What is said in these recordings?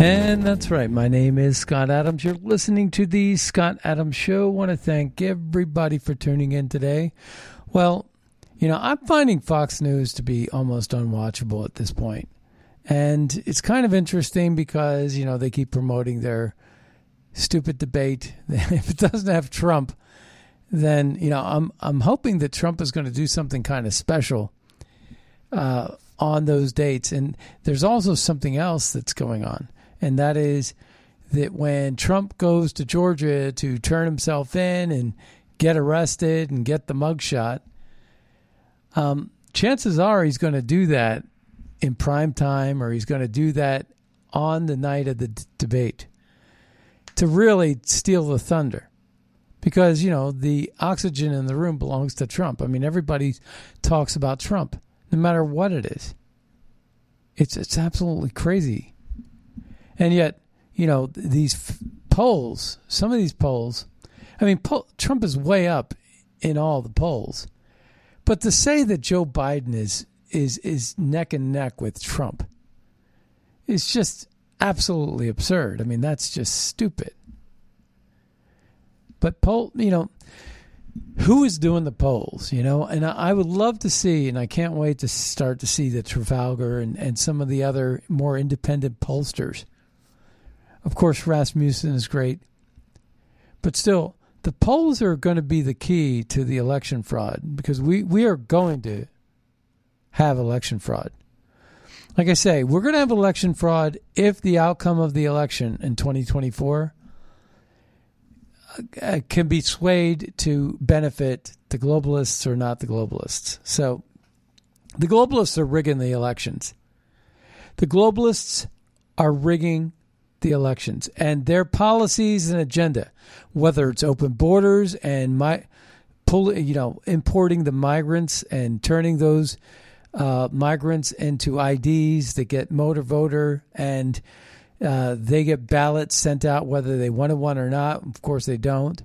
And that's right. My name is Scott Adams. You're listening to the Scott Adams Show. I want to thank everybody for tuning in today. Well, you know, I'm finding Fox News to be almost unwatchable at this point. And it's kind of interesting because, you know, they keep promoting their stupid debate. if it doesn't have Trump, then, you know, I'm I'm hoping that Trump is going to do something kind of special uh, on those dates. And there's also something else that's going on and that is that when Trump goes to Georgia to turn himself in and get arrested and get the mugshot, um, chances are he's going to do that in prime time or he's going to do that on the night of the d- debate to really steal the thunder. Because, you know, the oxygen in the room belongs to Trump. I mean, everybody talks about Trump, no matter what it is. It's, it's absolutely crazy and yet, you know, these f- polls, some of these polls, I mean, Trump is way up in all the polls. But to say that Joe Biden is is is neck and neck with Trump is just absolutely absurd. I mean, that's just stupid. But poll, you know, who is doing the polls, you know? And I, I would love to see, and I can't wait to start to see the Trafalgar and, and some of the other more independent pollsters of course, Rasmussen is great. But still, the polls are going to be the key to the election fraud because we, we are going to have election fraud. Like I say, we're going to have election fraud if the outcome of the election in 2024 uh, can be swayed to benefit the globalists or not the globalists. So the globalists are rigging the elections. The globalists are rigging the elections and their policies and agenda, whether it's open borders and my pull, you know, importing the migrants and turning those uh, migrants into IDs that get motor voter and uh, they get ballots sent out whether they wanted one or not. Of course, they don't.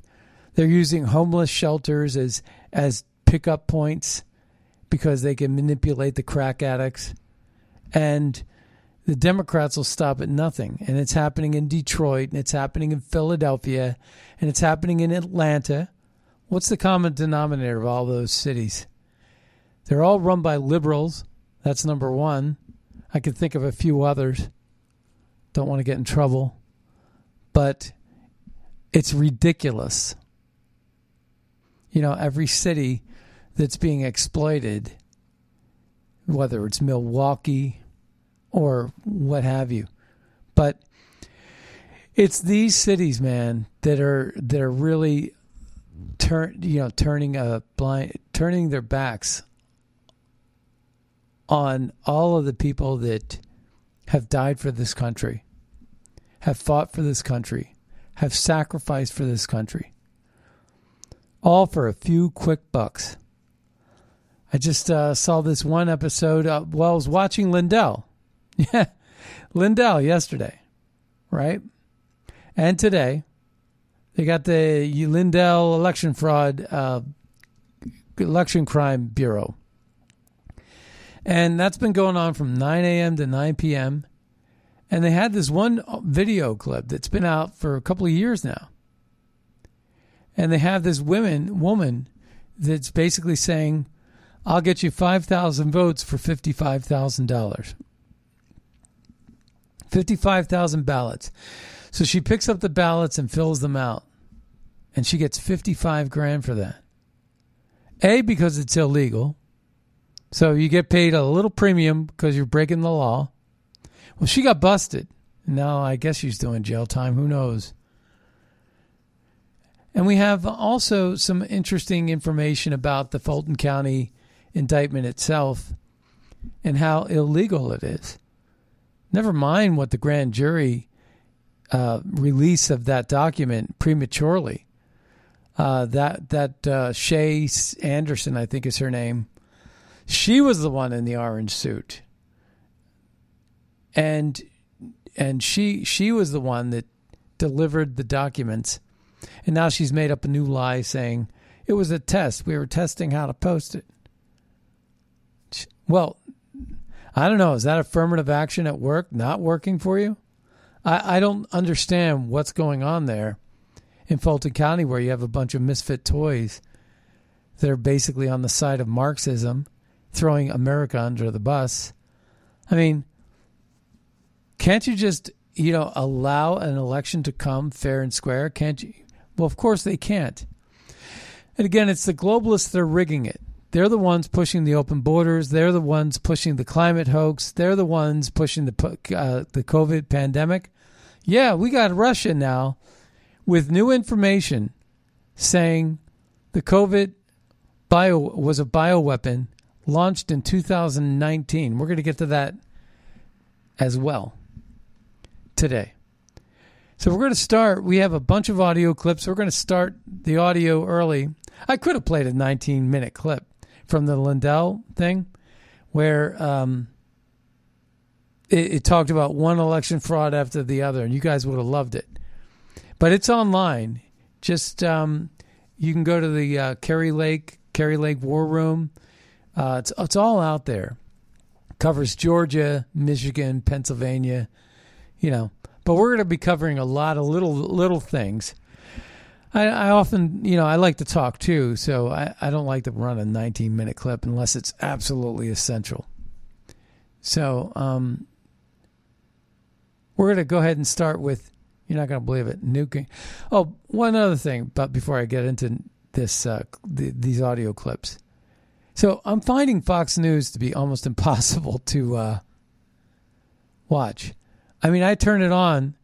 They're using homeless shelters as as pickup points because they can manipulate the crack addicts and the Democrats will stop at nothing. And it's happening in Detroit, and it's happening in Philadelphia, and it's happening in Atlanta. What's the common denominator of all those cities? They're all run by liberals. That's number one. I could think of a few others. Don't want to get in trouble. But it's ridiculous. You know, every city that's being exploited, whether it's Milwaukee, or what have you. But it's these cities, man, that are that are really turn you know turning a blind turning their backs on all of the people that have died for this country, have fought for this country, have sacrificed for this country. All for a few quick bucks. I just uh, saw this one episode. Uh, well, I was watching Lindell. Yeah, Lindell yesterday, right? And today, they got the Lindell election fraud, uh, election crime bureau. And that's been going on from 9 a.m. to 9 p.m. And they had this one video clip that's been out for a couple of years now. And they have this woman woman that's basically saying, I'll get you 5,000 votes for $55,000. 55,000 ballots. So she picks up the ballots and fills them out. And she gets 55 grand for that. A, because it's illegal. So you get paid a little premium because you're breaking the law. Well, she got busted. Now I guess she's doing jail time. Who knows? And we have also some interesting information about the Fulton County indictment itself and how illegal it is. Never mind what the grand jury uh, release of that document prematurely. Uh, that that uh, Shay Anderson, I think is her name. She was the one in the orange suit, and and she she was the one that delivered the documents, and now she's made up a new lie saying it was a test. We were testing how to post it. Well, I don't know. Is that affirmative action at work not working for you? I, I don't understand what's going on there in Fulton County where you have a bunch of misfit toys that are basically on the side of Marxism, throwing America under the bus. I mean, can't you just, you know, allow an election to come fair and square? Can't you? Well, of course they can't. And again, it's the globalists that are rigging it. They're the ones pushing the open borders. They're the ones pushing the climate hoax. They're the ones pushing the uh, the COVID pandemic. Yeah, we got Russia now with new information saying the COVID bio was a bioweapon launched in 2019. We're going to get to that as well today. So we're going to start. We have a bunch of audio clips. We're going to start the audio early. I could have played a 19 minute clip, from the Lindell thing, where um, it, it, talked about one election fraud after the other, and you guys would have loved it. But it's online. Just um, you can go to the uh, Kari Lake Kari Lake War Room. Uh, it's it's all out there. Covers Georgia, Michigan, Pennsylvania, you know. But we're going to be covering a lot of little little things I, I, often, you know, I like to talk too, so I, I don't like to run a 19 minute clip unless it's absolutely essential. So, um, we're going to go ahead and start with, you're not going to believe it, nuking. Oh, one other thing, but before I get into this, uh, the, these audio clips. So I'm finding Fox News to be almost impossible to uh, watch. I mean, I turn it on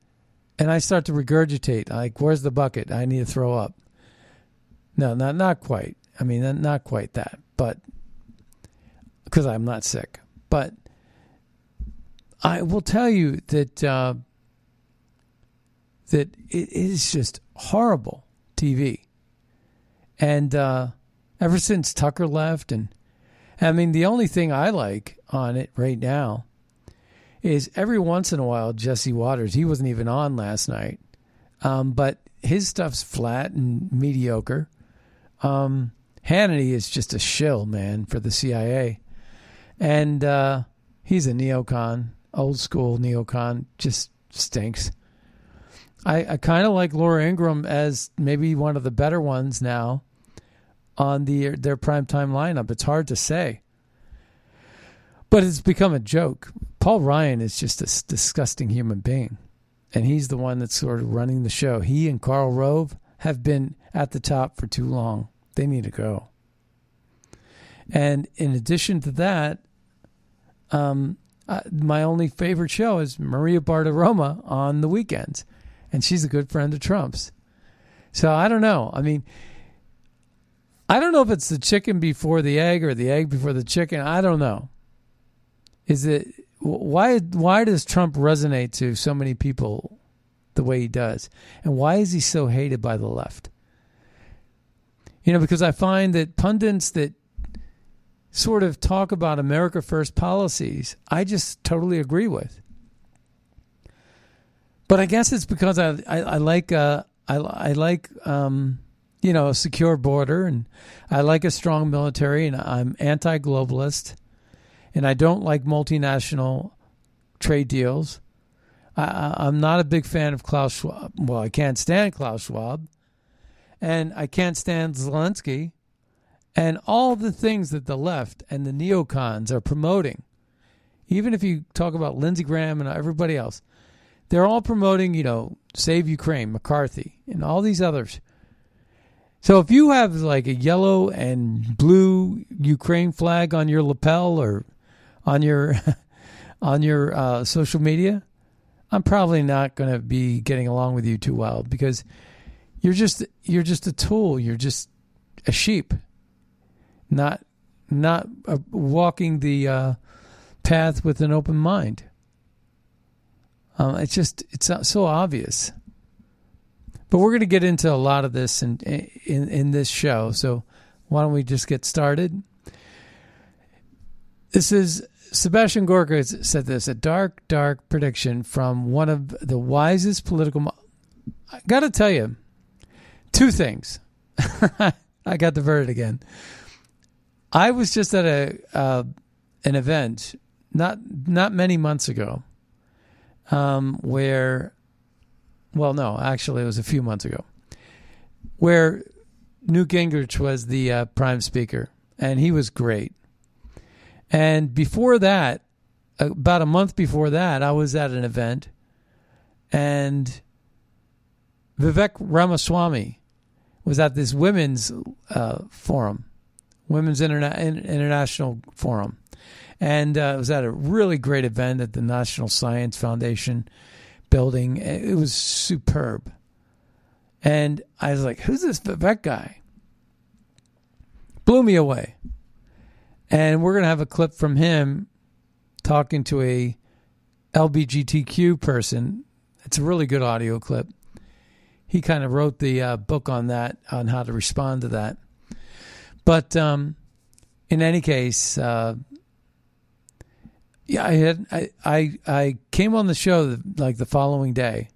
and I start to regurgitate. Like, where's the bucket? I need to throw up. No, not not quite. I mean, not quite that, but because I'm not sick. But I will tell you that uh, that it is just horrible TV, and uh, ever since Tucker left, and I mean, the only thing I like on it right now is every once in a while Jesse Watters. He wasn't even on last night, um, but his stuff's flat and mediocre. Um, Hannity is just a shill, man, for the CIA, and uh, he's a neocon, old school neocon, just stinks. I, I kind of like Laura Ingraham as maybe one of the better ones now on the their primetime lineup. It's hard to say. But it's become a joke. Paul Ryan is just a disgusting human being. And he's the one that's sort of running the show. He and Karl Rove have been at the top for too long. They need to go. And in addition to that, um, uh, my only favorite show is Maria Bartiromo on the weekends. And she's a good friend of Trump's. So I don't know. I mean, I don't know if it's the chicken before the egg or the egg before the chicken. I don't know is it why why does Trump resonate to so many people the way he does, and why is he so hated by the left? You know, because I find that pundits that sort of talk about America First policies, I just totally agree with. But I guess it's because I I, I like uh, I I like um, you know a secure border and I like a strong military and I'm anti-globalist and I don't like multinational trade deals. I, I'm not a big fan of Klaus Schwab. Well, I can't stand Klaus Schwab, and I can't stand Zelensky, and all the things that the left and the neocons are promoting. Even if you talk about Lindsey Graham and everybody else, they're all promoting, you know, Save Ukraine, McCarthy, and all these others. So if you have like a yellow and blue Ukraine flag on your lapel or on your on your uh, social media, I'm probably not going to be getting along with you too well because you're just you're just a tool. You're just a sheep, not not uh, walking the uh, path with an open mind. Um, it's just it's so obvious. But we're going to get into a lot of this in, in in this show. So why don't we just get started? This is Sebastian Gorka said this a dark, dark prediction from one of the wisest political. Mo- I got to tell you, two things. I got diverted again. I was just at a uh, an event not not many months ago um, where, well, no, actually, it was a few months ago, where Newt Gingrich was the uh, prime speaker, and he was great. And before that, about a month before that, I was at an event, and Vivek Ramaswamy was at this women's uh, forum, Women's Interna- International Forum and uh, it was at a really great event at the National Science Foundation building. It was superb. And I was like, who's this Vivek guy? Blew me away. And we're going to have a clip from him talking to a LBGTQ person. It's a really good audio clip. He kind of wrote the uh, book on that, on how to respond to that. But um, in any case, uh, yeah, I had I, I I came on the show like the following day,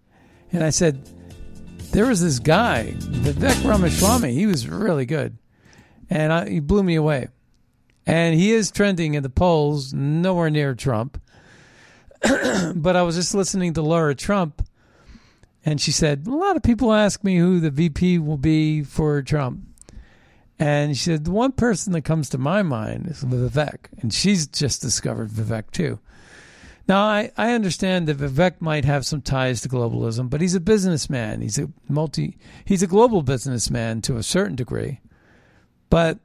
and I said there was this guy, Vivek Ramaswamy. He was really good, and I, he blew me away. And he is trending in the polls, nowhere near Trump. but I was just listening to Laura Trump, and she said a lot of people ask me who the VP will be for Trump. And she said, the one person that comes to my mind is Vivek. And she's just discovered Vivek too. Now, I, I understand that Vivek might have some ties to globalism, but he's a businessman. He's a multi, he's a global businessman to a certain degree. But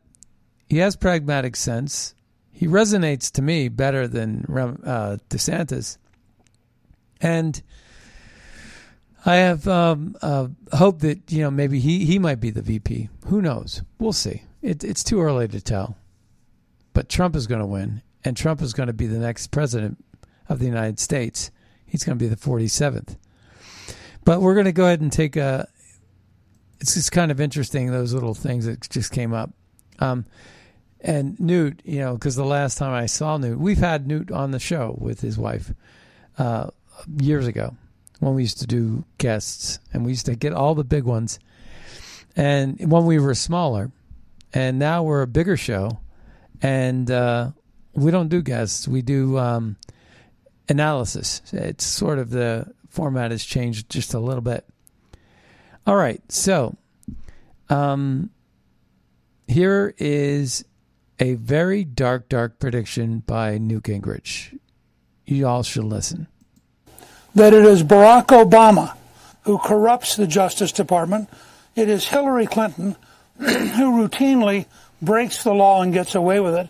he has pragmatic sense. He resonates to me better than uh, DeSantis. And I have um, uh, hope that you know maybe he, he might be the VP. Who knows? We'll see. It, it's too early to tell. But Trump is going to win, and Trump is going to be the next president of the United States. He's going to be the 47th. But we're going to go ahead and take a. It's just kind of interesting those little things that just came up. Um, and Newt, you know, because the last time I saw Newt, we've had Newt on the show with his wife uh, years ago when we used to do guests, and we used to get all the big ones. And when we were smaller, and now we're a bigger show, and uh, we don't do guests. We do um, analysis. It's sort of the format has changed just a little bit. All right, so um, here is a very dark, dark prediction by Newt Gingrich. You all should listen that it is Barack Obama who corrupts the Justice Department. It is Hillary Clinton who routinely breaks the law and gets away with it.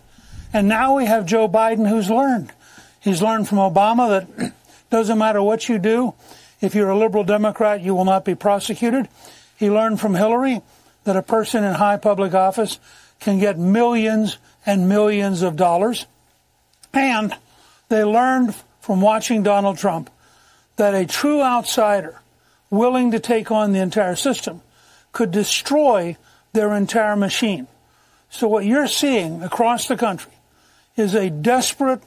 And now we have Joe Biden who's learned. He's learned from Obama that doesn't matter what you do, if you're a liberal Democrat, you will not be prosecuted. He learned from Hillary that a person in high public office can get millions and millions of dollars. And they learned from watching Donald Trump that a true outsider willing to take on the entire system could destroy their entire machine. So what you're seeing across the country is a desperate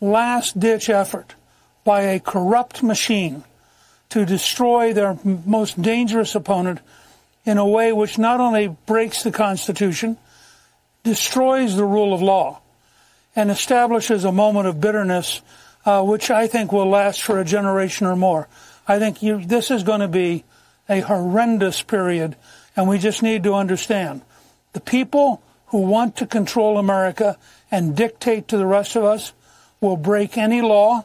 last ditch effort by a corrupt machine to destroy their most dangerous opponent in a way which not only breaks the Constitution, destroys the rule of law, and establishes a moment of bitterness uh, which I think will last for a generation or more. I think you, this is going to be a horrendous period, and we just need to understand the people who want to control America and dictate to the rest of us will break any law,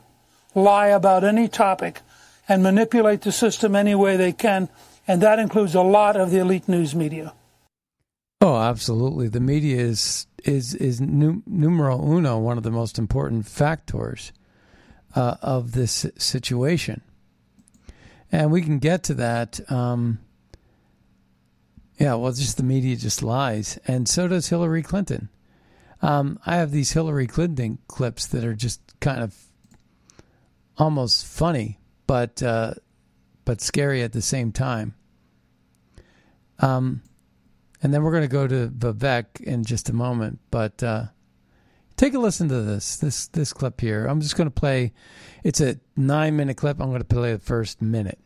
lie about any topic, and manipulate the system any way they can, and that includes a lot of the elite news media. Oh, absolutely. The media is is is numero uno, one of the most important factors uh, of this situation, and we can get to that. Um, yeah, well, just the media just lies, and so does Hillary Clinton. Um, I have these Hillary Clinton clips that are just kind of almost funny, but uh, but scary at the same time. Um, and then we're going to go to Vivek in just a moment, but uh, take a listen to this this this clip here. I'm just going to play. It's a nine minute clip. I'm going to play the first minute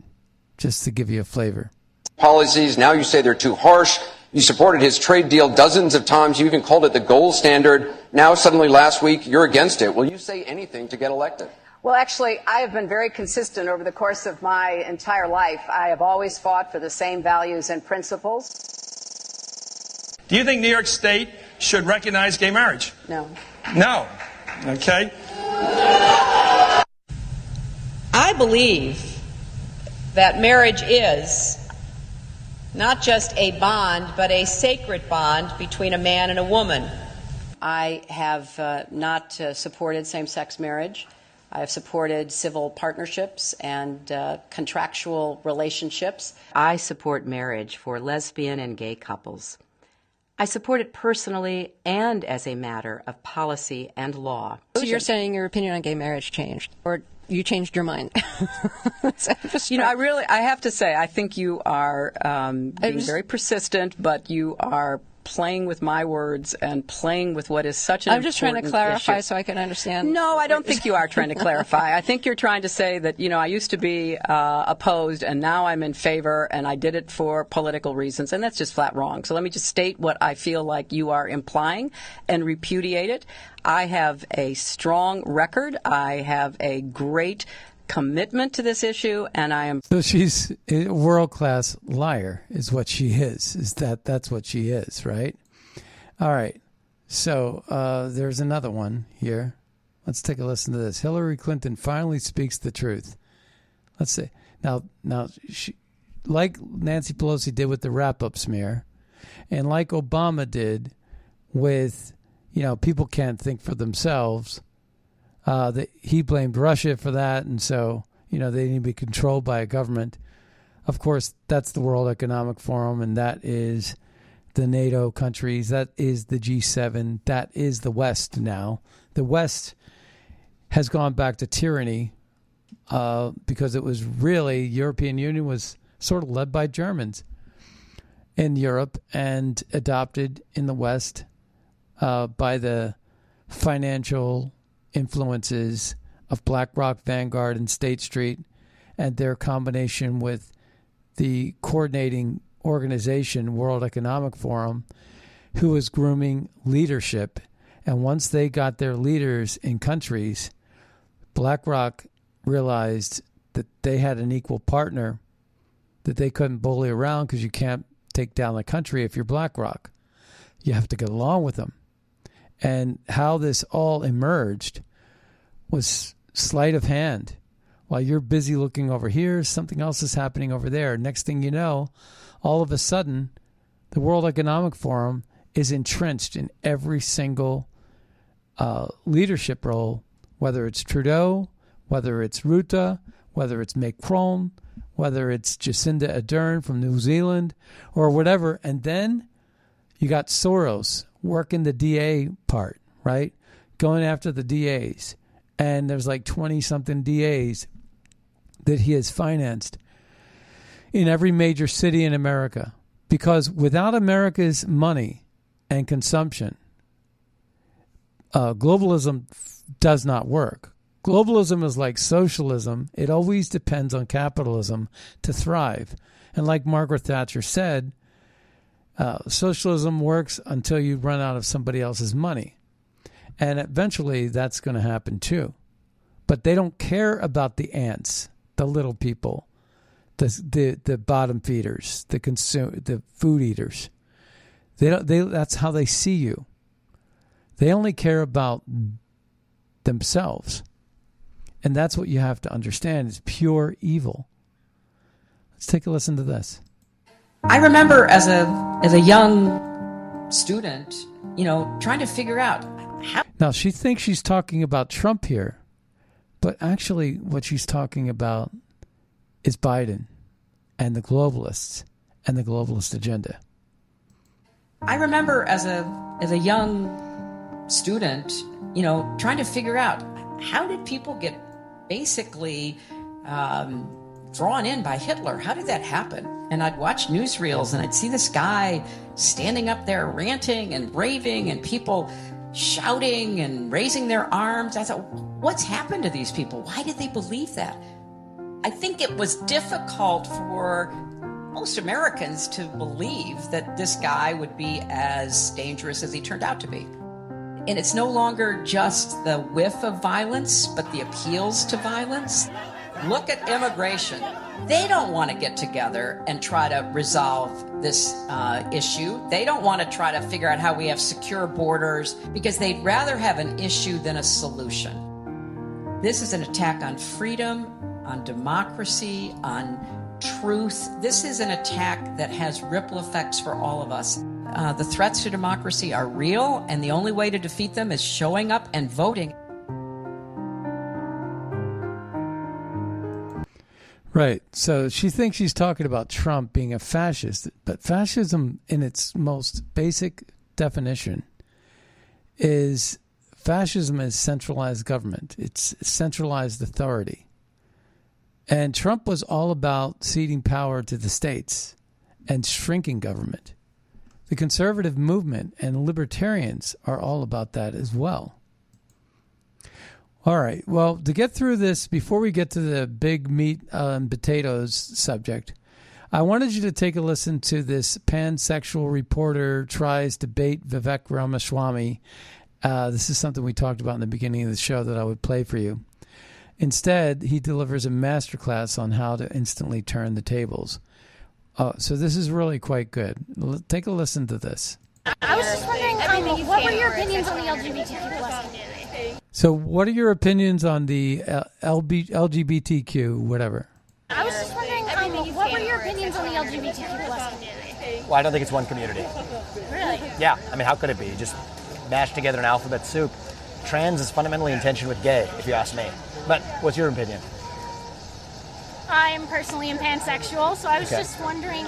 just to give you a flavor policies. Now you say they're too harsh. You supported his trade deal dozens of times. You even called it the gold standard. Now, suddenly last week, you're against it. Will you say anything to get elected? Well, actually, I have been very consistent over the course of my entire life. I have always fought for the same values and principles. Do you think New York State should recognize gay marriage? No. No. Okay. I believe that marriage is not just a bond, but a sacred bond between a man and a woman. I have uh, not uh, supported same sex marriage. I have supported civil partnerships and uh, contractual relationships. I support marriage for lesbian and gay couples. I support it personally and as a matter of policy and law. So you're saying your opinion on gay marriage changed? Or you changed your mind. you know, I really, I have to say, I think you are um, being very persistent, but you are playing with my words and playing with what is such an I'm just trying to clarify issue. so I can understand. No, I don't think you are trying to clarify. I think you're trying to say that, you know, I used to be uh, opposed and now I'm in favor and I did it for political reasons, and that's just flat wrong. So let me just state what I feel like you are implying and repudiate it. I have a strong record. I have a great commitment to this issue, and I am. So she's a world class liar, is what she is. Is that that's what she is, right? All right. So uh, there's another one here. Let's take a listen to this. Hillary Clinton finally speaks the truth. Let's see. Now, now, she, like Nancy Pelosi did with the wrap up smear, and like Obama did with, you know, people can't think for themselves uh, that he blamed Russia for that, and so you know they need to be controlled by a government. Of course, that's the World Economic Forum, and that is the NATO countries. That is the G7. That is the West now. The West has gone back to tyranny uh, because it was really European Union was sort of led by Germans in Europe and adopted in the West uh, by the financial influences of BlackRock, Vanguard, and State Street, and their combination with the coordinating organization, World Economic Forum, who was grooming leadership. And once they got their leaders in countries, BlackRock realized that they had an equal partner that they couldn't bully around because you can't take down the country if you're BlackRock. You have to get along with them. And how this all emerged was sleight of hand. While you're busy looking over here, something else is happening over there. Next thing you know, all of a sudden, the World Economic Forum is entrenched in every single uh, leadership role, whether it's Trudeau, whether it's Rutte, whether it's Macron, whether it's Jacinda Ardern from New Zealand, or whatever. And then you got Soros working the DA part, right? Going after the DAs and there's like 20 something DAs that he has financed in every major city in America. Because without America's money, and consumption. Uh, globalism does not work. Globalism is like socialism, it always depends on capitalism to thrive. And like Margaret Thatcher said, uh, socialism works until you run out of somebody else's money. And eventually that's going to happen too. But they don't care about the ants, the little people, the the, the bottom feeders, the consume the food eaters. They don't they that's how they see you. They only care about themselves. And that's what you have to understand is pure evil. Let's take a listen to this. I remember as a as a young student, you know, trying to figure out how Now she thinks she's talking about Trump here, but actually what she's talking about is Biden and the globalists and the globalist agenda. I remember as a as a young student, you know, trying to figure out how did people get basically um, drawn in by Hitler? How did that happen? And I'd watch newsreels and I'd see this guy standing up there ranting and raving and people shouting and raising their arms. I thought, what's happened to these people? Why did they believe that? I think it was difficult for most Americans to believe that this guy would be as dangerous as he turned out to be. And it's no longer just the whiff of violence, but the appeals to violence. Look at immigration. They don't want to get together and try to resolve this uh, issue. They don't want to try to figure out how we have secure borders because they'd rather have an issue than a solution. This is an attack on freedom, on democracy, on truth. This is an attack that has ripple effects for all of us. Uh, the threats to democracy are real, and the only way to defeat them is showing up and voting. Right. So she thinks she's talking about Trump being a fascist, but fascism, in its most basic definition, is fascism is centralized government, it's centralized authority. And Trump was all about ceding power to the states and shrinking government. The conservative movement and libertarians are all about that as well. All right. Well, to get through this, before we get to the big meat and potatoes subject, I wanted you to take a listen to this pansexual reporter tries to bait Vivek Ramaswamy. Uh, this is something we talked about in the beginning of the show that I would play for you. Instead, he delivers a masterclass on how to instantly turn the tables. Uh, so this is really quite good. L- take a listen to this. I was just wondering, um, what were your opinions on the LGBTQ plus? So, what are your opinions on the uh, LB, LGBTQ, whatever? I was just wondering, um, what were your opinions on the LGBTQ plus community? Well, I don't think it's one community. Really? Yeah, I mean, how could it be? Just mashed together an alphabet soup. Trans is fundamentally in tension with gay, if you ask me. But what's your opinion? I'm personally in pansexual, so I was Okay. just wondering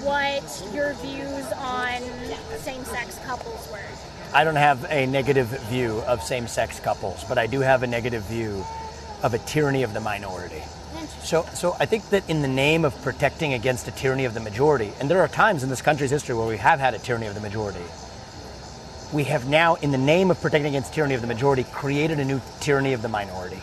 what your views on same-sex couples were. I don't have a negative view of same sex couples, but I do have a negative view of a tyranny of the minority. So, so I think that in the name of protecting against a tyranny of the majority, and there are times in this country's history where we have had a tyranny of the majority, we have now, in the name of protecting against tyranny of the majority, created a new tyranny of the minority.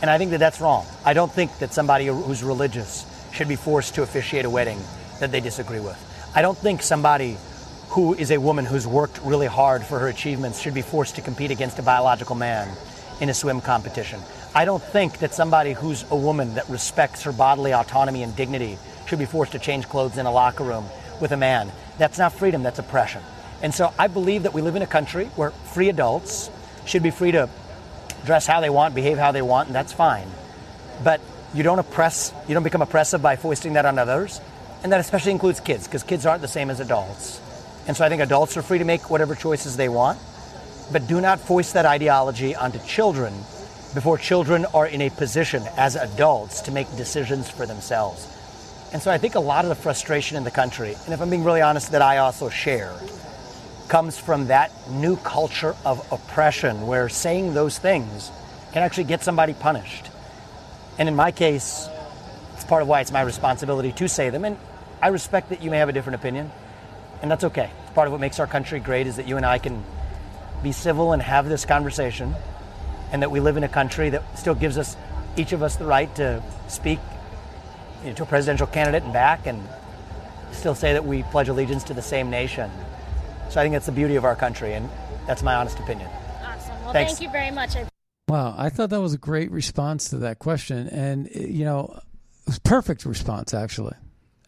And I think that that's wrong. I don't think that somebody who's religious should be forced to officiate a wedding that they disagree with. I don't think somebody who is a woman who's worked really hard for her achievements should be forced to compete against a biological man in a swim competition. I don't think that somebody who's a woman that respects her bodily autonomy and dignity should be forced to change clothes in a locker room with a man. That's not freedom, that's oppression. And so I believe that we live in a country where free adults should be free to dress how they want, behave how they want, and that's fine. But you don't oppress, you don't become oppressive by foisting that on others. And that especially includes kids, because kids aren't the same as adults. And so I think adults are free to make whatever choices they want, but do not foist that ideology onto children before children are in a position as adults to make decisions for themselves. And so I think a lot of the frustration in the country, and if I'm being really honest, that I also share, comes from that new culture of oppression where saying those things can actually get somebody punished. And in my case, it's part of why it's my responsibility to say them. And I respect that you may have a different opinion, and that's okay. part of what makes our country great is that you and I can be civil and have this conversation, and that we live in a country that still gives us, each of us, the right to speak you know, to a presidential candidate and back, and still say that we pledge allegiance to the same nation. So I think that's the beauty of our country, and that's my honest opinion. Awesome. Well, Thanks. thank you very much. I- Wow, I thought that was a great response to that question, and you know, it was perfect response actually,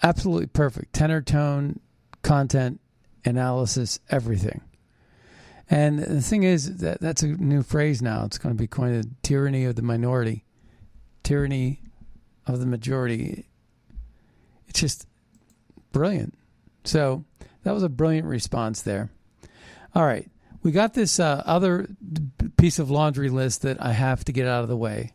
absolutely perfect. Tenor, tone, content, analysis, everything. And the thing is that that's a new phrase now. It's going to be coined tyranny of the minority, tyranny of the majority. It's just brilliant. So that was a brilliant response there. All right. We got this uh, other piece of laundry list that I have to get out of the way.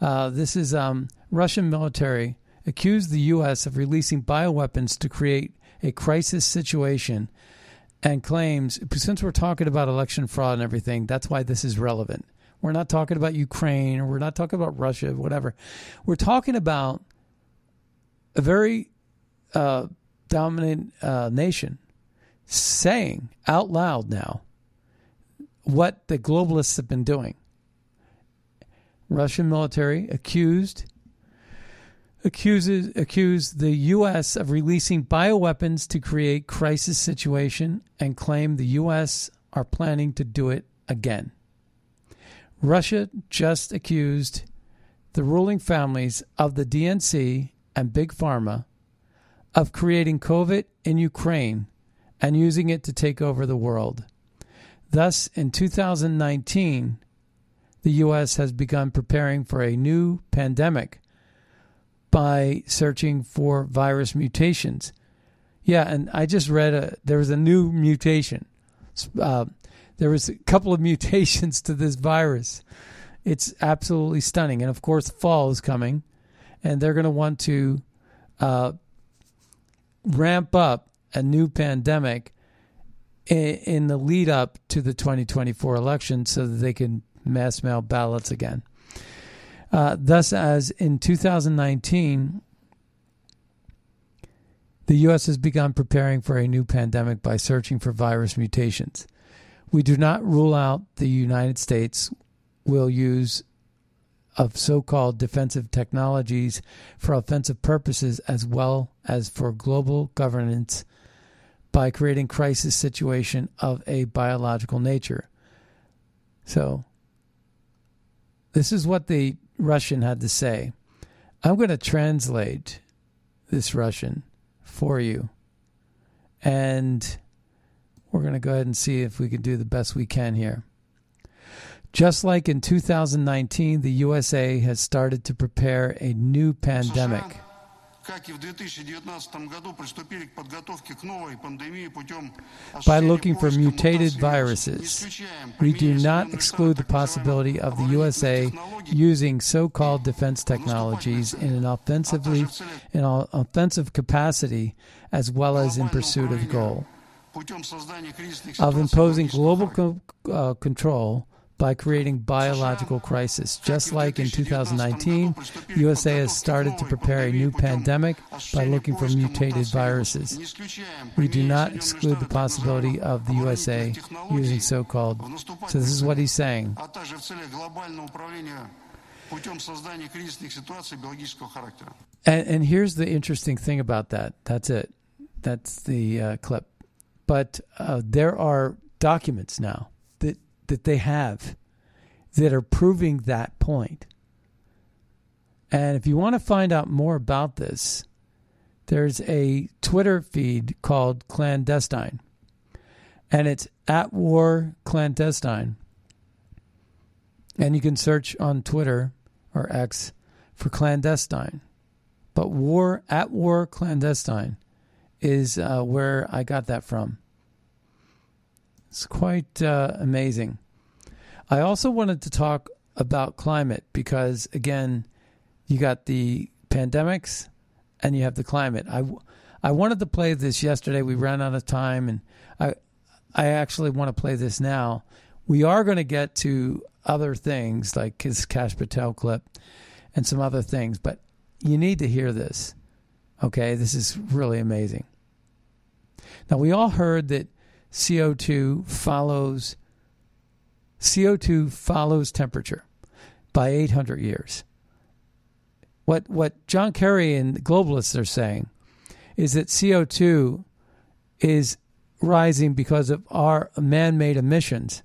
Uh, this is um, Russian military accused the U.S. of releasing bioweapons to create a crisis situation and claims, since we're talking about election fraud and everything, that's why this is relevant. We're not talking about Ukraine or we're not talking about Russia, whatever. We're talking about a very uh, dominant uh, nation saying out loud now what the globalists have been doing. Russian military accused accuses accused the US of releasing bioweapons to create crisis situation and claim the US are planning to do it again. Russia just accused the ruling families of the DNC and Big Pharma of creating COVID in Ukraine and using it to take over the world. Thus, in 2019, the U.S. has begun preparing for a new pandemic by searching for virus mutations. Yeah, and I just read a, there was a new mutation. Uh, there was a couple of mutations to this virus. It's absolutely stunning, and of course, fall is coming, and they're going to want to uh, ramp up a new pandemic in, in the lead up to the 2024 election so that they can mass mail ballots again. Uh, thus, as in 2019, the U.S. has begun preparing for a new pandemic by searching for virus mutations. We do not rule out the United States will use of so-called defensive technologies for offensive purposes as well as for global governance by creating crisis situation of a biological nature. So this is what the Russian had to say. I'm going to translate this Russian for you. And we're going to go ahead and see if we can do the best we can here. Just like in 2019, the USA has started to prepare a new pandemic. By looking for mutated viruses, we do not exclude the possibility of the USA using so-called defense technologies in an offensively in an offensive capacity as well as in pursuit of the goal. of imposing global co- uh, control by creating biological crisis. Just like in 2019, USA has started to prepare a new pandemic by looking for mutated viruses. We do not exclude the possibility of the USA using so-called. So this is what he's saying. And, and here's the interesting thing about that. That's it. That's the uh, clip. But uh, there are documents now that they have that are proving that point. And if you want to find out more about this, there's a Twitter feed called Clandestine. And it's at war clandestine. And you can search on Twitter or X for clandestine. But war at war clandestine is uh, where I got that from. It's quite uh, amazing. I also wanted to talk about climate because, again, you got the pandemics and you have the climate. I, I wanted to play this yesterday. We ran out of time, and I, I actually want to play this now. We are going to get to other things like his Kash Patel clip and some other things, but you need to hear this. Okay, this is really amazing. Now, we all heard that CO2 follows CO2 follows temperature by 800 years. What what John Kerry and globalists are saying is that CO2 is rising because of our man-made emissions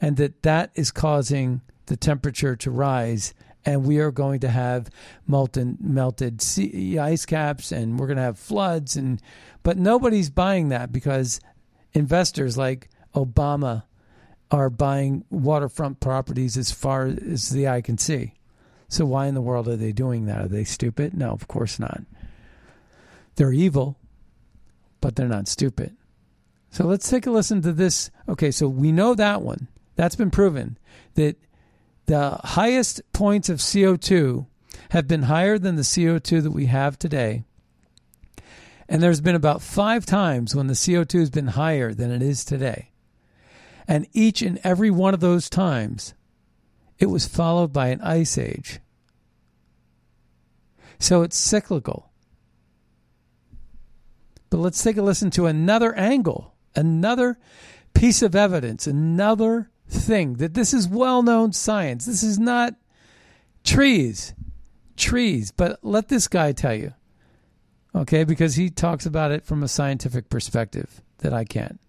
and that that is causing the temperature to rise and we are going to have molten melted sea, ice caps and we're going to have floods and but nobody's buying that because investors like Obama are buying waterfront properties as far as the eye can see. So why in the world are they doing that? Are they stupid? No, of course not. They're evil, but they're not stupid. So let's take a listen to this. Okay, so we know that one. That's been proven that the highest points of CO2 have been higher than the CO2 that we have today. And there's been about five times when the CO2 has been higher than it is today. And each and every one of those times, it was followed by an ice age. So it's cyclical. But let's take a listen to another angle, another piece of evidence, another thing that this is well known science. This is not trees, trees. But let this guy tell you, okay, because he talks about it from a scientific perspective that I can't.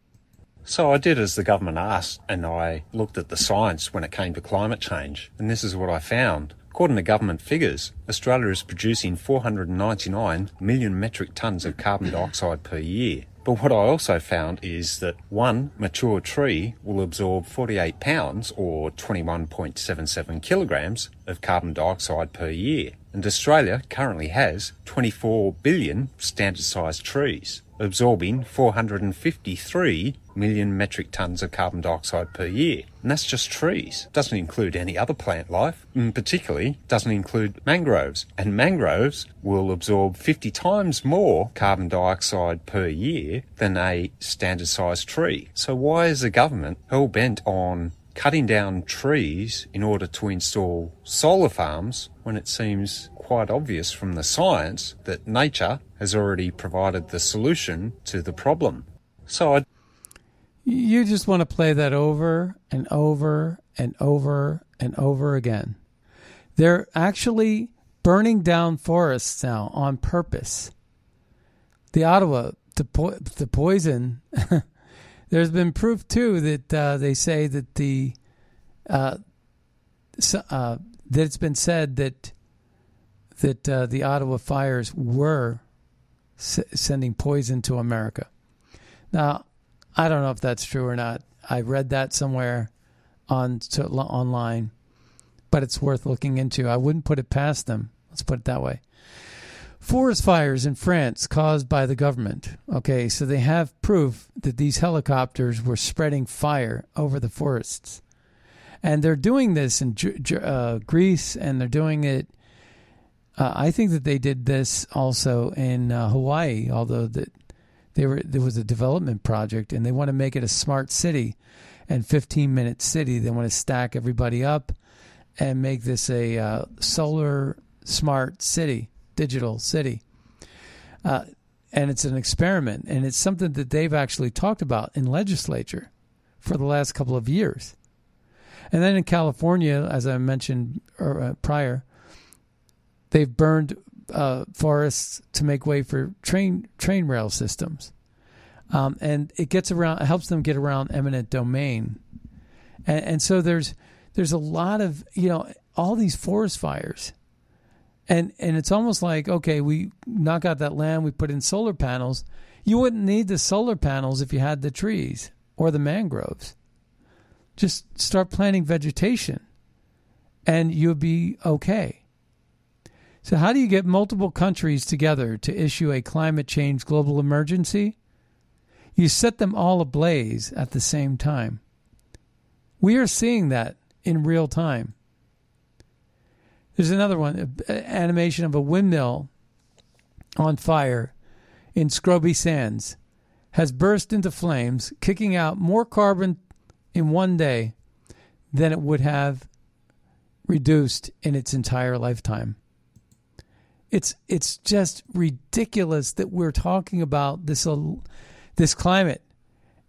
So I did as the government asked, and I looked at the science when it came to climate change, and this is what I found. According to government figures, Australia is producing 499 million metric tonnes of carbon dioxide per year. But what I also found is that one mature tree will absorb 48 pounds or 21.77 kilograms of carbon dioxide per year. And Australia currently has 24 billion standard sized trees absorbing 453 million metric tons of carbon dioxide per year. And that's just trees. Doesn't include any other plant life, and particularly doesn't include mangroves. And mangroves will absorb 50 times more carbon dioxide per year than a standard sized tree. So why is the government hell bent on cutting down trees in order to install solar farms when it seems quite obvious from the science that nature has already provided the solution to the problem. So I you just want to play that over and over and over and over again. They're actually burning down forests now on purpose. The Ottawa, the, po- the poison, there's been proof too that uh, they say that the uh, uh, that it's been said that that uh, the Ottawa fires were s- sending poison to America. Now, I don't know if that's true or not. I read that somewhere on to, online, but it's worth looking into. I wouldn't put it past them. Let's put it that way. Forest fires in France caused by the government. Okay, so they have proof that these helicopters were spreading fire over the forests. And they're doing this in uh, Greece and they're doing it uh, I think that they did this also in uh, Hawaii, although that they were there was a development project and they want to make it a smart city and 15 minute city. They want to stack everybody up and make this a uh, solar smart city, digital city. Uh, and it's an experiment, and it's something that they've actually talked about in legislature for the last couple of years. And then in California, as I mentioned uh, prior, They've burned uh, forests to make way for train train rail systems, um, and it gets around. It helps them get around eminent domain, and, and so there's there's a lot of you know all these forest fires, and and it's almost like okay, we knock out that land, we put in solar panels. You wouldn't need the solar panels if you had the trees or the mangroves. Just start planting vegetation, and you'll be okay. So, how do you get multiple countries together to issue a climate change global emergency? You set them all ablaze at the same time. We are seeing that in real time. There's another one animation of a windmill on fire in Scroby Sands has burst into flames, kicking out more carbon in one day than it would have reduced in its entire lifetime. It's it's just ridiculous that we're talking about this this climate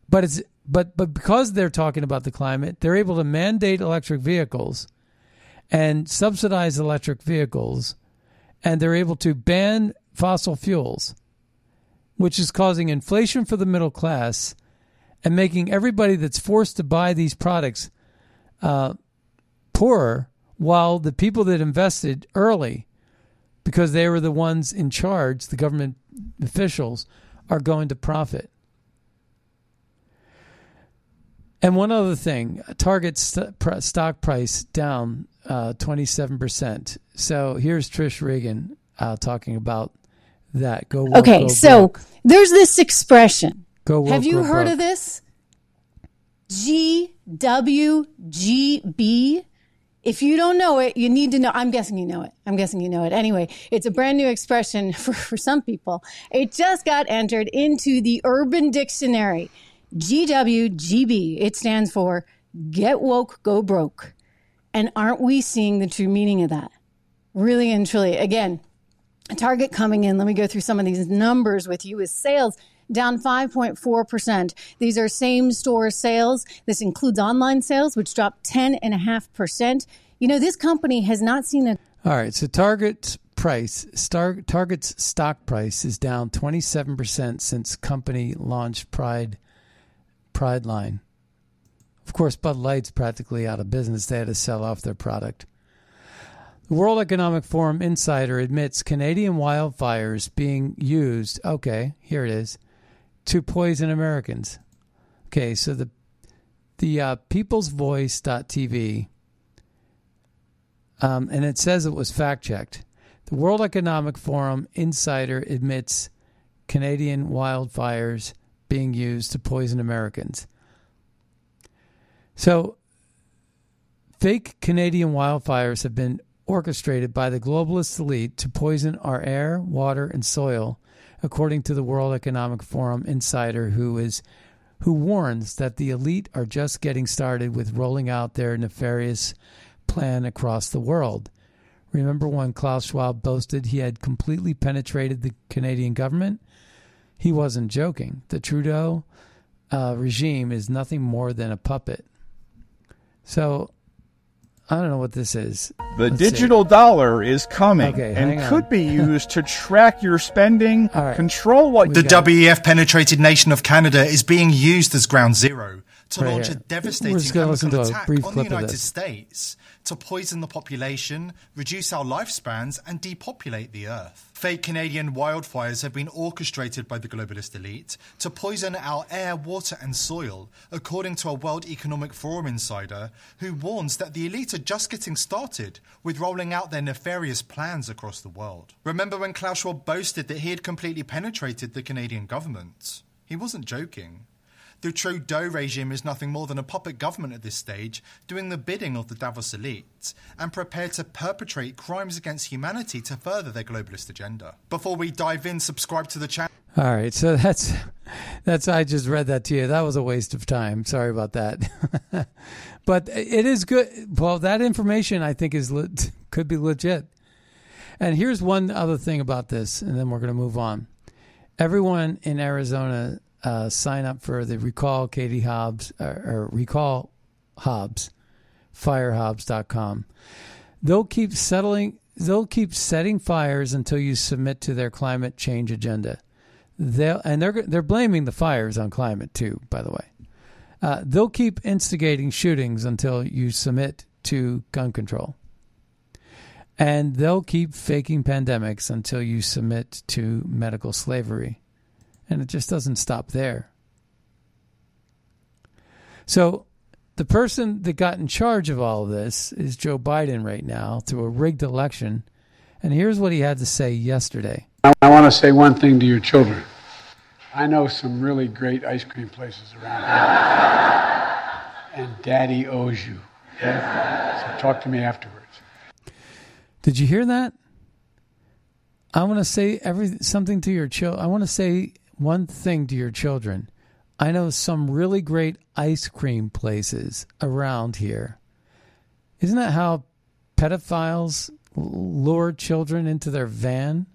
but it's but but because they're talking about the climate, they're able to mandate electric vehicles and subsidize electric vehicles, and they're able to ban fossil fuels, which is causing inflation for the middle class and making everybody that's forced to buy these products uh, poorer, while the people that invested early, because they were the ones in charge, the government officials, are going to profit. And one other thing, Target st- pr- stock price down uh, 27%. So here's Trish Regan uh, talking about that. Go woke, Okay, go so broke. there's this expression. Go woke, Have you heard broke. of this? GWGB. If you don't know it, you need to know. I'm guessing you know it. I'm guessing you know it. Anyway, it's a brand new expression for, for some people. It just got entered into the Urban Dictionary. GWGB. It stands for Get Woke, Go Broke. And aren't we seeing the true meaning of that? Really and truly. Again, Target coming in, let me go through some of these numbers with you, is sales down 5.4%. These are same store sales. This includes online sales, which dropped 10.5%. You know, this company has not seen a All right, so Target's price, Star, Target's stock price is down 27% since company launched Pride Pride line. Of course, Bud Light's practically out of business. They had to sell off their product. The World Economic Forum insider admits Canadian wildfires being used, okay, here it is, to poison Americans. Okay, so the the uh, peoplesvoice.tv um, and it says it was fact checked. The World Economic Forum insider admits Canadian wildfires being used to poison Americans. So, fake Canadian wildfires have been orchestrated by the globalist elite to poison our air, water, and soil, according to the World Economic Forum insider who is who warns that the elite are just getting started with rolling out their nefarious plan across the world. Remember when Klaus Schwab boasted he had completely penetrated the Canadian government? He wasn't joking. The Trudeau uh, regime is nothing more than a puppet. So, I don't know what this is. The Let's see. digital dollar is coming Okay, and could be used to track your spending, control what The WEF penetrated nation of Canada is being used as ground zero to launch a devastating just gonna listen chemical attack on the United. States to poison the population, reduce our lifespans, and depopulate the earth. Fake Canadian wildfires have been orchestrated by the globalist elite to poison our air, water, and soil, according to a World Economic Forum insider who warns that the elite are just getting started with rolling out their nefarious plans across the world. Remember when Klaus Schwab boasted that he had completely penetrated the Canadian government? He wasn't joking. The Trudeau regime is nothing more than a puppet government at this stage, doing the bidding of the Davos elite, and prepared to perpetrate crimes against humanity to further their globalist agenda. Before we dive in, subscribe to the channel. All right, so that's that's I just read that to you. That was a waste of time. Sorry about that. but it is good. Well, that information I think is le- could be legit. And here's one other thing about this, and then we're going to move on. Everyone in Arizona uh, sign up for the Recall Katie Hobbs or, or Recall Hobbs, firehobbs.com. They'll keep settling. They'll keep setting fires until you submit to their climate change agenda. They'll and they're they're blaming the fires on climate too. By the way, uh, they'll keep instigating shootings until you submit to gun control, and they'll keep faking pandemics until you submit to medical slavery, and it just doesn't stop there. So, the person that got in charge of all of this is Joe Biden right now through a rigged election, and here's what he had to say yesterday. I, want to say one thing to your children. I know some really great ice cream places around here. And daddy owes you. So talk to me afterwards. Did you hear that? I want to say every something to your children. I want to say one thing to your children. I know some really great ice cream places around here. Isn't that how pedophiles lure children into their van?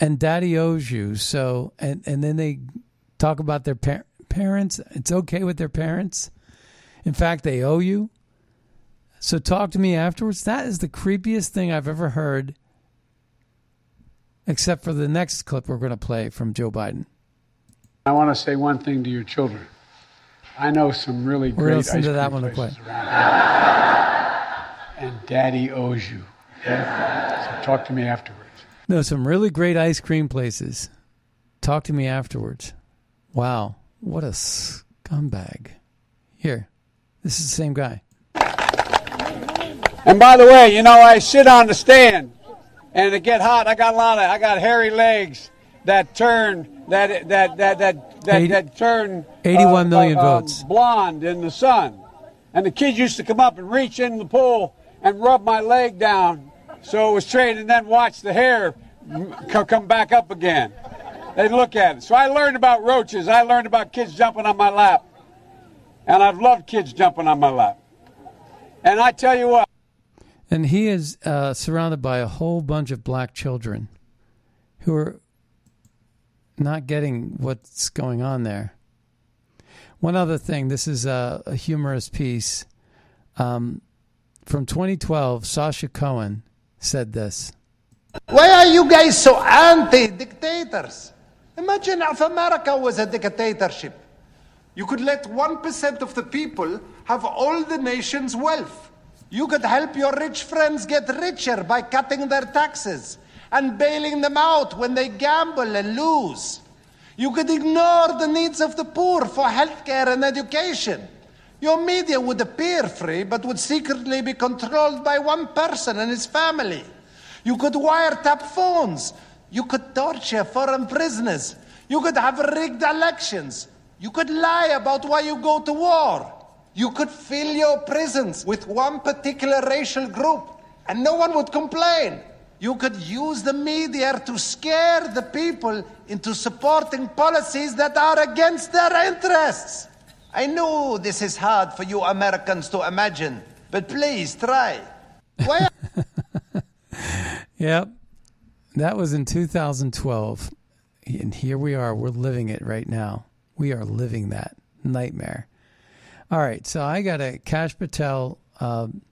And daddy owes you. So, and, and then they talk about their par- parents. It's okay with their parents. In fact, they owe you. So talk to me afterwards. That is the creepiest thing I've ever heard, except for the next clip we're going to play from Joe Biden. I want to say one thing to your children. I know some really We're great ice cream that one places play. around here. And Daddy owes you. Okay? So talk to me afterwards. No, some really great ice cream places. Talk to me afterwards. Wow, what a scumbag. Here, this is the same guy. And by the way, you know, I sit on the stand and it get hot. I got a lot of, I got hairy legs that turn, that, that, that, that, that, Eighty- that turn 81 million uh, votes. blonde in the sun. And the kids used to come up and reach in the pool and rub my leg down so it was straight and then watch the hair come back up again. They'd look at it. So I learned about roaches. I learned about kids jumping on my lap. And I've loved kids jumping on my lap. And I tell you what, And he is uh, surrounded by a whole bunch of black children who are not getting what's going on there. One other thing this is a, a humorous piece. Um, from 2012, Sacha Cohen said this. Why are you guys so anti dictators? Imagine if America was a dictatorship. You could let 1% of the people have all the nation's wealth. You could help your rich friends get richer by cutting their taxes and bailing them out when they gamble and lose. You could ignore the needs of the poor for healthcare and education. Your media would appear free, but would secretly be controlled by one person and his family. You could wiretap phones. You could torture foreign prisoners. You could have rigged elections. You could lie about why you go to war. You could fill your prisons with one particular racial group, and no one would complain. You could use the media to scare the people into supporting policies that are against their interests. I know this is hard for you Americans to imagine, but please try. Why Yep. That was in 2012. And here we are. We're living it right now. We are living that nightmare. All right. So I got a Kash Patel um,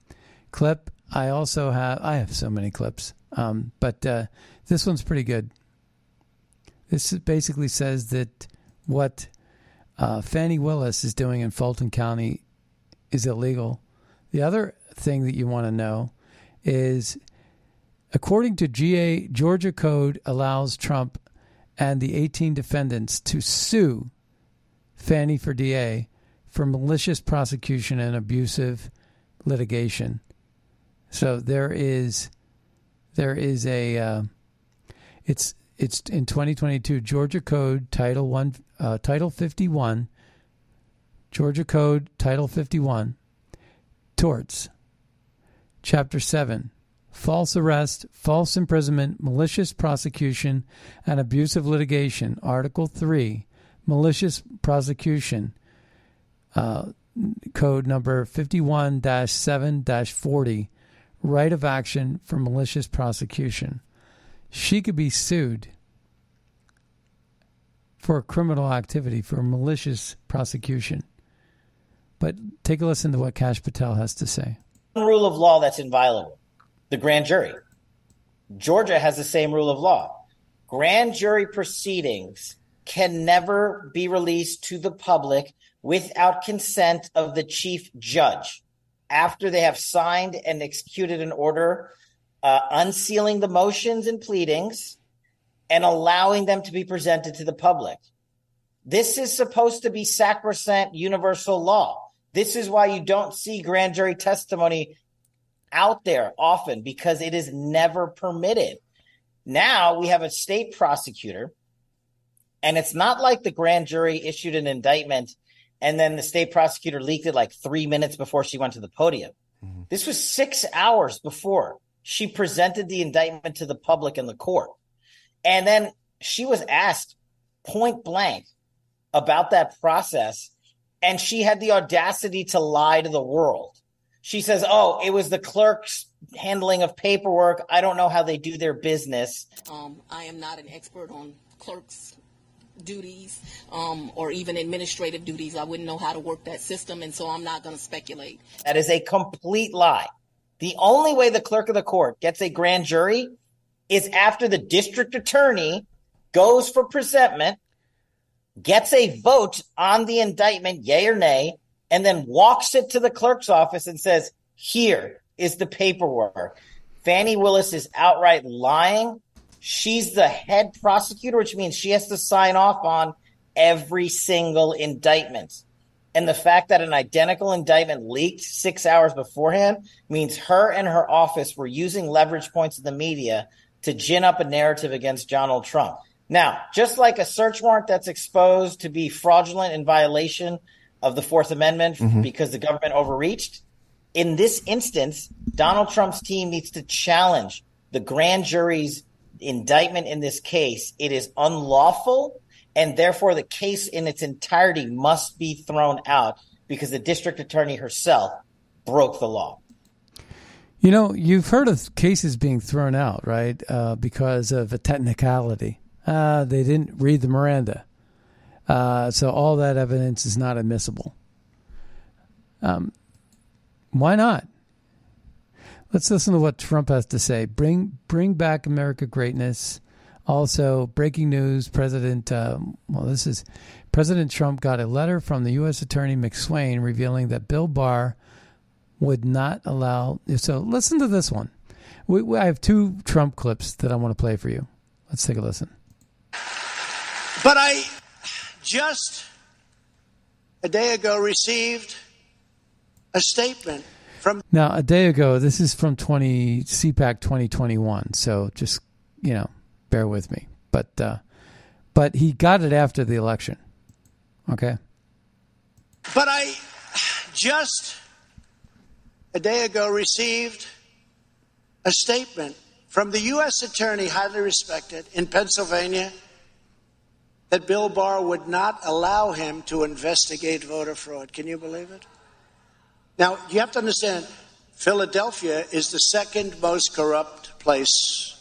clip. I also have, I have so many clips, um, but uh, this one's pretty good. This basically says that what uh, Fani Willis is doing in Fulton County is illegal. The other thing that you want to know is according to GA, Georgia code allows Trump and the 18 defendants to sue Fani for DA for malicious prosecution and abusive litigation. So there is there is a uh, it's it's in 2022 Georgia Code Title 1 uh, Title 51 Georgia Code Title 51 torts Chapter 7 false arrest, false imprisonment, malicious prosecution, and abusive litigation. Article 3 malicious prosecution uh, code number 51 7 40 right of action for malicious prosecution. She could be sued for criminal activity for malicious prosecution. But take a listen to what Kash Patel has to say. Rule of law that's inviolable the grand jury. Georgia has the same rule of law. Grand jury proceedings can never be released to the public without consent of the chief judge after they have signed and executed an order uh, unsealing the motions and pleadings and allowing them to be presented to the public. This is supposed to be sacrosanct universal law. This is why you don't see grand jury testimony out there often because it is never permitted. Now we have a state prosecutor, and it's not like the grand jury issued an indictment and then the state prosecutor leaked it like three minutes before she went to the podium. This was six hours before she presented the indictment to the public in the court. And then she was asked point blank about that process, and she had the audacity to lie to the world. She says, Oh, it was the clerk's handling of paperwork. I don't know how they do their business. Um, I am not an expert on clerks duties um, or even administrative duties. I wouldn't know how to work that system, and so I'm not going to speculate. That is a complete lie. The only way the clerk of the court gets a grand jury is after the district attorney goes for presentment, gets a vote on the indictment, yay or nay, and then walks it to the clerk's office and says, Here is the paperwork. Fani Willis is outright lying. She's the head prosecutor, which means she has to sign off on every single indictment. And the fact that an identical indictment leaked six hours beforehand means her and her office were using leverage points in the media to gin up a narrative against Donald Trump. Now, just like a search warrant that's exposed to be fraudulent in violation of the Fourth Amendment mm-hmm. because the government overreached, in this instance, Donald Trump's team needs to challenge the grand jury's indictment in this case. It is unlawful and therefore the case in its entirety must be thrown out because the district attorney herself broke the law. You know, you've heard of cases being thrown out, right? Uh, because of a technicality. Uh, they didn't read the Miranda. Uh, so all that evidence is not admissible. Um, why not? Let's listen to what Trump has to say. Bring bring back America greatness. Also, breaking news: President, uh, well, this is President Trump got a letter from the U.S. Attorney McSwain revealing that Bill Barr would not allow. So, listen to this one. We, we, I have two Trump clips that I want to play for you. Let's take a listen. But I just a day ago received a statement from. Now, a day ago, this is from 20 CPAC 2021. So, just you know bear with me. But uh, but he got it after the election. Okay. But I just a day ago received a statement from the U.S. Attorney, highly respected in Pennsylvania, that Bill Barr would not allow him to investigate voter fraud. Can you believe it? Now, you have to understand, Philadelphia is the second most corrupt place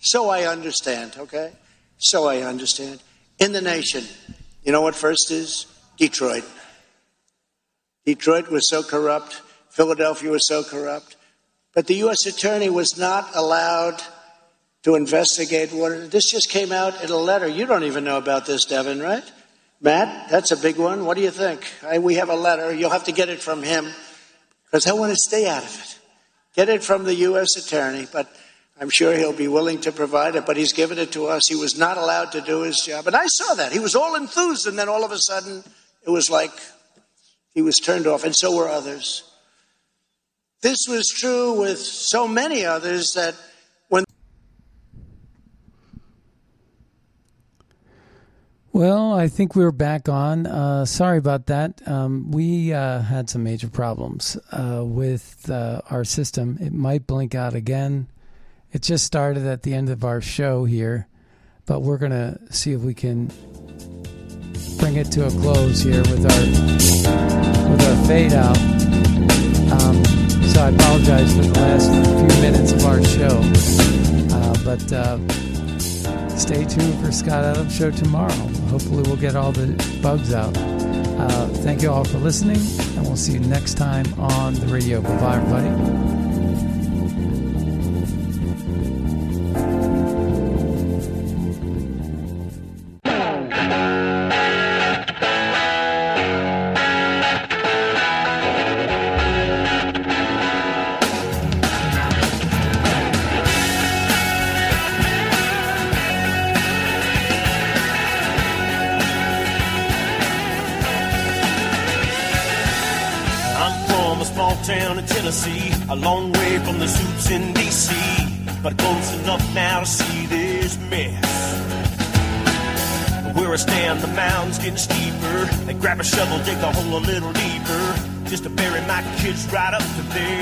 so I understand, okay? So I understand. In the nation, you know what first is? Detroit. Detroit was so corrupt. Philadelphia was so corrupt. But the U.S. attorney was not allowed to investigate what. This just came out in a letter. You don't even know about this, Devin, right? Matt, that's a big one. What do you think? I, we have a letter. You'll have to get it from him because I want to stay out of it. Get it from the U.S. attorney. But I'm sure he'll be willing to provide it, but he's given it to us. He was not allowed to do his job. And I saw that. He was all enthused, and then all of a sudden, it was like he was turned off, and so were others. This was true with so many others that when. Well, I think we are back on. Uh, sorry about that. Um, we uh, had some major problems uh, with uh, our system. It might blink out again. It just started at the end of our show here, but we're going to see if we can bring it to a close here with our with our fade out. Um, so I apologize for the last few minutes of our show, uh, but uh, stay tuned for Scott Adams show tomorrow. Hopefully, we'll get all the bugs out. Uh, thank you all for listening, and we'll see you next time on the radio. Bye bye, everybody. Grab a shovel, dig a hole a little deeper, just to bury my kids right up to there.